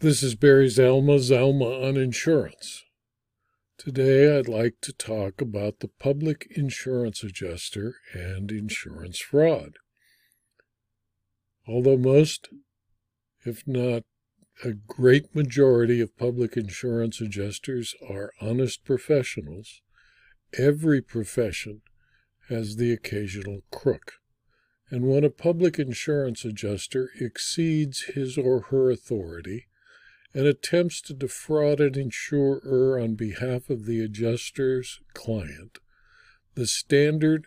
This is Barry Zalma, Zalma on Insurance. Today I'd like to talk about the public insurance adjuster and insurance fraud. Although most, if not a great majority of public insurance adjusters are honest professionals, every profession has the occasional crook. And when a public insurance adjuster exceeds his or her authority, and attempts to defraud an insurer on behalf of the adjuster's client, the standard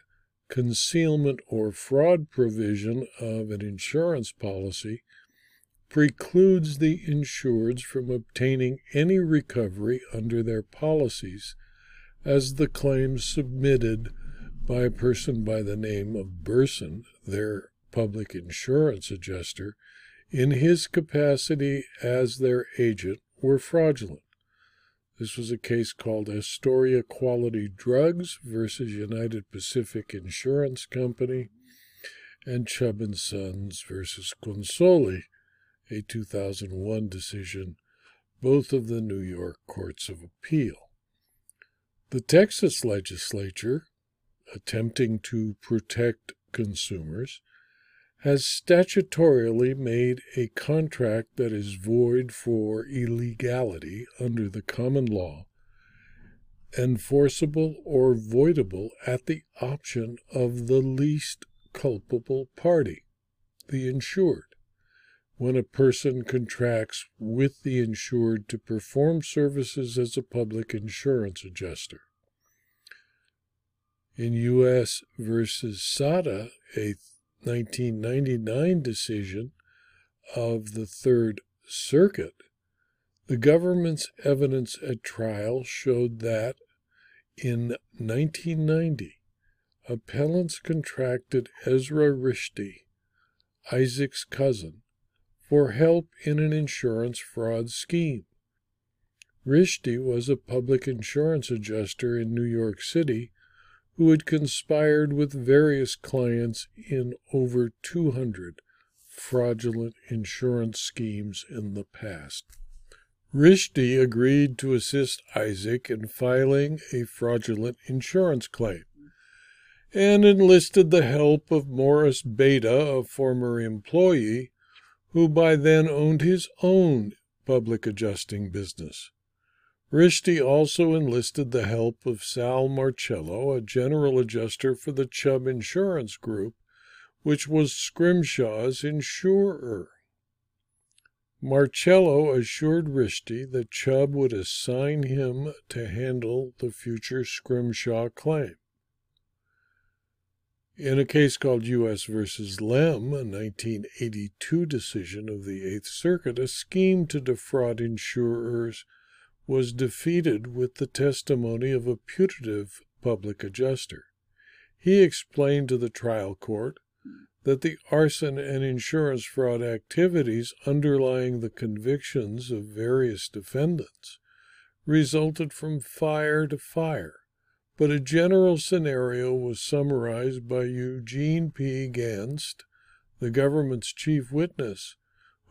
concealment or fraud provision of an insurance policy precludes the insureds from obtaining any recovery under their policies as the claims submitted by a person by the name of Burson, their public insurance adjuster, in his capacity as their agent were fraudulent. This was a case called Astoria Quality Drugs versus United Pacific Insurance Company and Chubb and Sons versus Consoli, a 2001 decision, both of the New York Courts of Appeal. The Texas legislature, attempting to protect consumers, has statutorily made a contract that is void for illegality under the common law, enforceable or voidable at the option of the least culpable party, the insured. When a person contracts with the insured to perform services as a public insurance adjuster. In U.S. versus SADA, a 1999 decision of the Third Circuit, the government's evidence at trial showed that in 1990, appellants contracted Ezra Rishti, Isaac's cousin, for help in an insurance fraud scheme. Rishti was a public insurance adjuster in New York City who had conspired with various clients in over 200 fraudulent insurance schemes in the past. Rishti agreed to assist Isaac in filing a fraudulent insurance claim and enlisted the help of Morris Beta, a former employee who by then owned his own public adjusting business. Rishti also enlisted the help of Sal Marcello, a general adjuster for the Chubb Insurance Group, which was Scrimshaw's insurer. Marcello assured Rishti that Chubb would assign him to handle the future Scrimshaw claim. In a case called U.S. v. Lem, a 1982 decision of the Eighth Circuit, a scheme to defraud insurers was defeated with the testimony of a putative public adjuster. He explained to the trial court that the arson and insurance fraud activities underlying the convictions of various defendants resulted from fire to fire, but a general scenario was summarized by Eugene P. Ganst, the government's chief witness,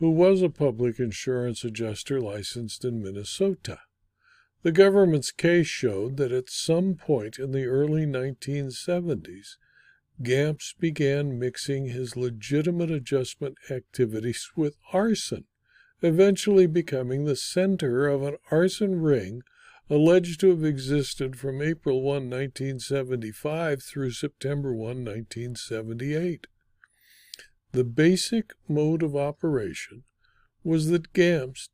who was a public insurance adjuster licensed in Minnesota. The government's case showed that at some point in the early 1970s, Gamps began mixing his legitimate adjustment activities with arson, eventually becoming the center of an arson ring alleged to have existed from April 1, 1975 through September 1, 1978. The basic mode of operation was that Gamps,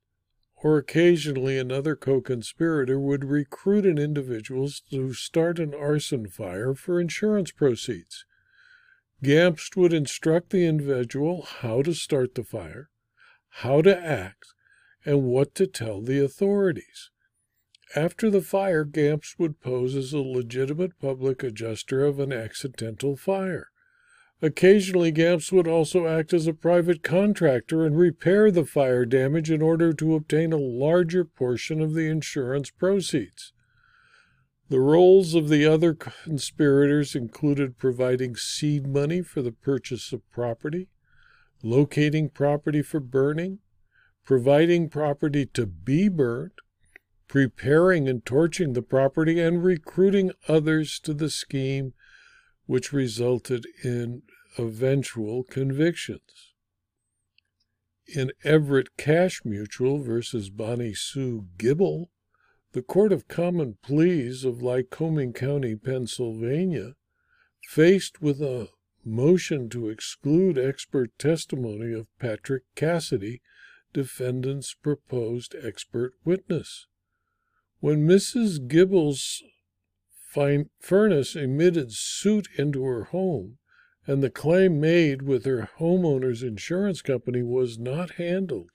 or occasionally another co conspirator, would recruit an individual to start an arson fire for insurance proceeds. Gamps would instruct the individual how to start the fire, how to act, and what to tell the authorities. After the fire, Gamps would pose as a legitimate public adjuster of an accidental fire. Occasionally, Gamps would also act as a private contractor and repair the fire damage in order to obtain a larger portion of the insurance proceeds. The roles of the other conspirators included providing seed money for the purchase of property, locating property for burning, providing property to be burnt, preparing and torching the property, and recruiting others to the scheme, which resulted in eventual convictions. In Everett Cash Mutual versus Bonnie Sue Gibble, the Court of Common Pleas of Lycoming County, Pennsylvania, faced with a motion to exclude expert testimony of Patrick Cassidy, defendant's proposed expert witness. When Mrs. Gibble's furnace emitted soot into her home, and the claim made with her homeowner's insurance company was not handled.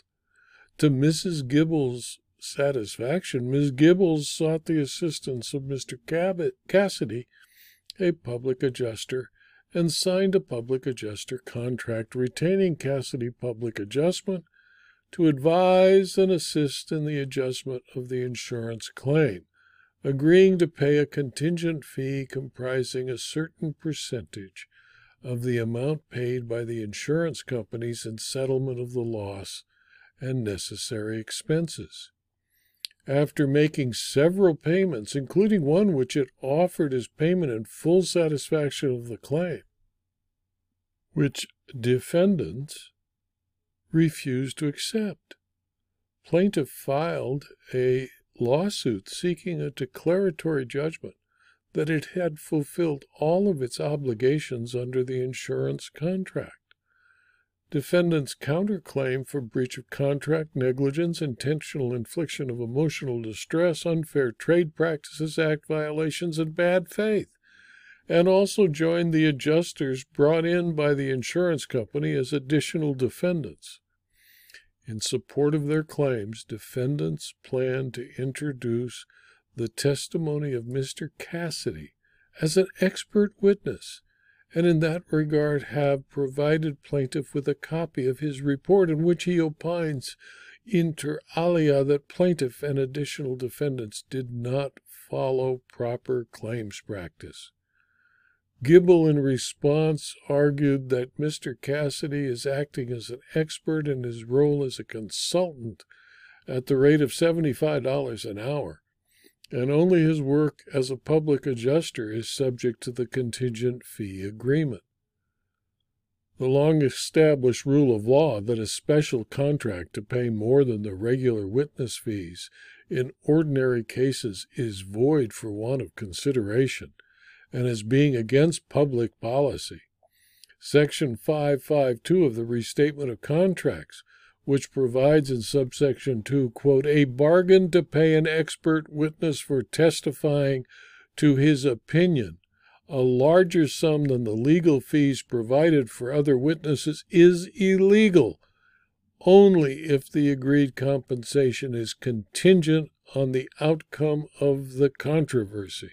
To Mrs. Gibble's satisfaction, Ms. Gibbles sought the assistance of Mr. Cabot Cassidy, a public adjuster, and signed a public adjuster contract retaining Cassidy Public Adjustment to advise and assist in the adjustment of the insurance claim, agreeing to pay a contingent fee comprising a certain percentage of the amount paid by the insurance companies in settlement of the loss and necessary expenses. After making several payments, including one which it offered as payment in full satisfaction of the claim, which defendants refused to accept. Plaintiff filed a lawsuit seeking a declaratory judgment that it had fulfilled all of its obligations under the insurance contract. Defendant's counterclaim for breach of contract, negligence, intentional infliction of emotional distress, unfair trade practices act violations, and bad faith, and also joined the adjusters brought in by the insurance company as additional defendants. In support of their claims, defendants plan to introduce the testimony of Mr. Cassidy as an expert witness, and in that regard have provided plaintiff with a copy of his report in which he opines inter alia that plaintiff and additional defendants did not follow proper claims practice. Gibble, in response, argued that Mr. Cassidy is acting as an expert in his role as a consultant at the rate of $75 an hour and only his work as a public adjuster is subject to the contingent fee agreement. The long established rule of law that a special contract to pay more than the regular witness fees in ordinary cases is void for want of consideration and as being against public policy. Section 552 of the Restatement of Contracts which provides in subsection 2, quote, a bargain to pay an expert witness for testifying to his opinion a larger sum than the legal fees provided for other witnesses is illegal only if the agreed compensation is contingent on the outcome of the controversy.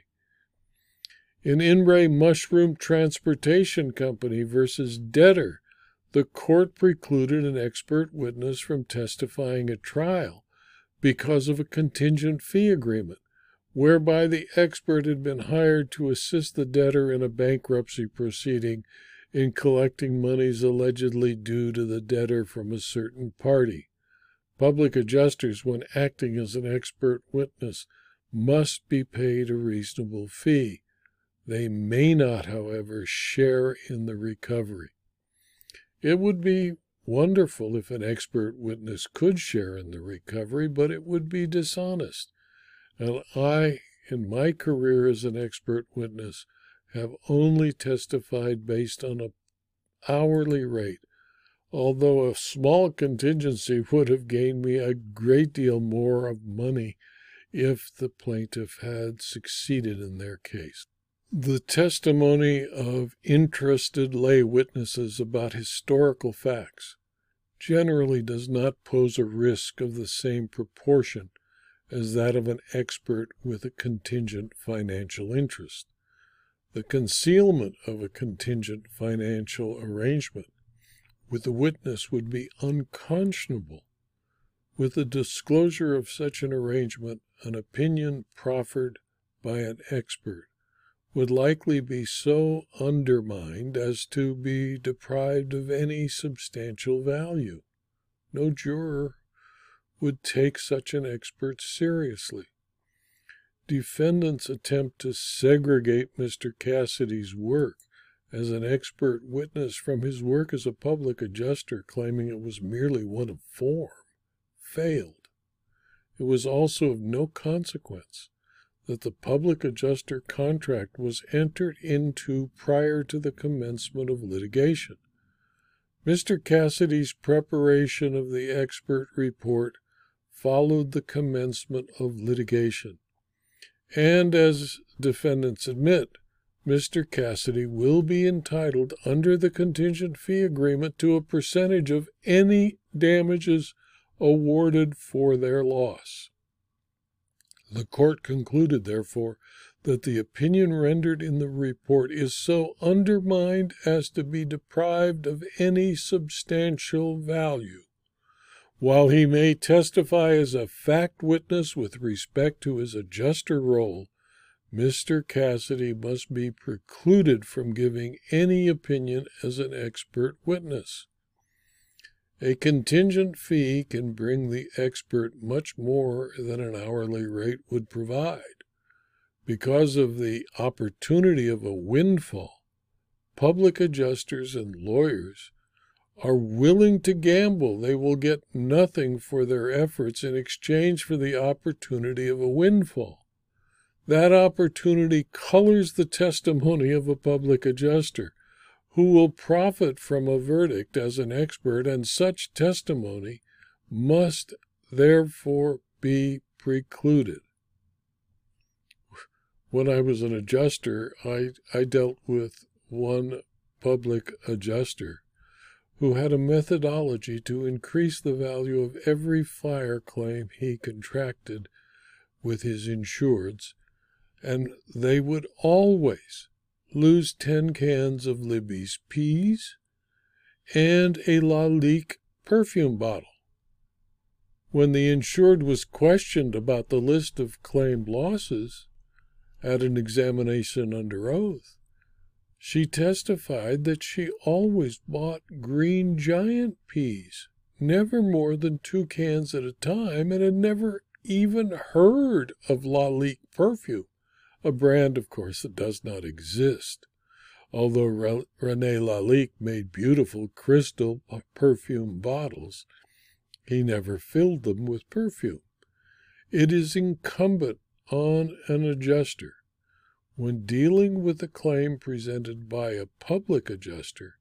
In In re Mushroom Transportation Company versus Debtor, the court precluded an expert witness from testifying at trial because of a contingent fee agreement, whereby the expert had been hired to assist the debtor in a bankruptcy proceeding in collecting monies allegedly due to the debtor from a certain party. Public adjusters, when acting as an expert witness, must be paid a reasonable fee. They may not, however, share in the recovery. It would be wonderful if an expert witness could share in the recovery, but it would be dishonest. And I, in my career as an expert witness, have only testified based on a hourly rate, although a small contingency would have gained me a great deal more of money if the plaintiff had succeeded in their case. The testimony of interested lay witnesses about historical facts generally does not pose a risk of the same proportion as that of an expert with a contingent financial interest. The concealment of a contingent financial arrangement with a witness would be unconscionable. With the disclosure of such an arrangement, an opinion proffered by an expert would likely be so undermined as to be deprived of any substantial value. No juror would take such an expert seriously. Defendants attempt to segregate Mr. Cassidy's work as an expert witness from his work as a public adjuster, claiming it was merely one of form, failed. It was also of no consequence that the public adjuster contract was entered into prior to the commencement of litigation. Mr. Cassidy's preparation of the expert report followed the commencement of litigation. And as defendants admit, Mr. Cassidy will be entitled under the contingent fee agreement to a percentage of any damages awarded for their loss. The court concluded, therefore, that the opinion rendered in the report is so undermined as to be deprived of any substantial value. While he may testify as a fact witness with respect to his adjuster role, Mr. Cassidy must be precluded from giving any opinion as an expert witness. A contingent fee can bring the expert much more than an hourly rate would provide. Because of the opportunity of a windfall, public adjusters and lawyers are willing to gamble they will get nothing for their efforts in exchange for the opportunity of a windfall. That opportunity colors the testimony of a public adjuster who will profit from a verdict as an expert, and such testimony must therefore be precluded. When I was an adjuster, I, I dealt with one public adjuster who had a methodology to increase the value of every fire claim he contracted with his insureds, and they would always lose 10 cans of Libby's peas and a Lalique perfume bottle. When the insured was questioned about the list of claimed losses at an examination under oath, she testified that she always bought green giant peas, never more than two cans at a time, and had never even heard of Lalique perfume a brand, of course, that does not exist. Although Re- Rene Lalique made beautiful crystal perfume bottles, he never filled them with perfume. It is incumbent on an adjuster, when dealing with a claim presented by a public adjuster,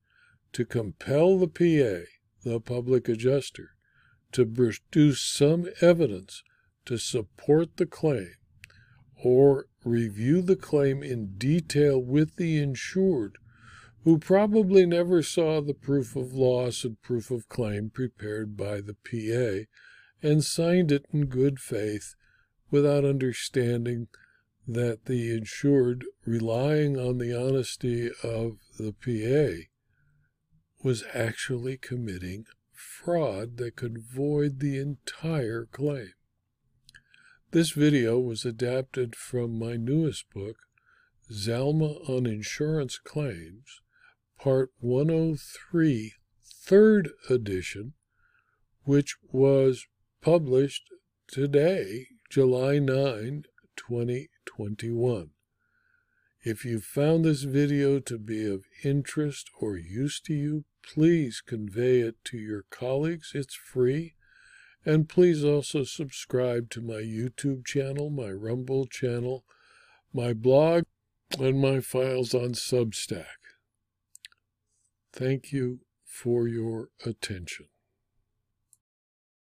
to compel the PA, the public adjuster, to produce some evidence to support the claim or review the claim in detail with the insured, who probably never saw the proof of loss and proof of claim prepared by the PA and signed it in good faith without understanding that the insured, relying on the honesty of the PA, was actually committing fraud that could void the entire claim. This video was adapted from my newest book, Zalma on Insurance Claims, Part 103, third edition, which was published today, July 9, 2021. If you found this video to be of interest or use to you, please convey it to your colleagues. It's free and please also subscribe to my YouTube channel, my Rumble channel, my blog, and my files on Substack. Thank you for your attention.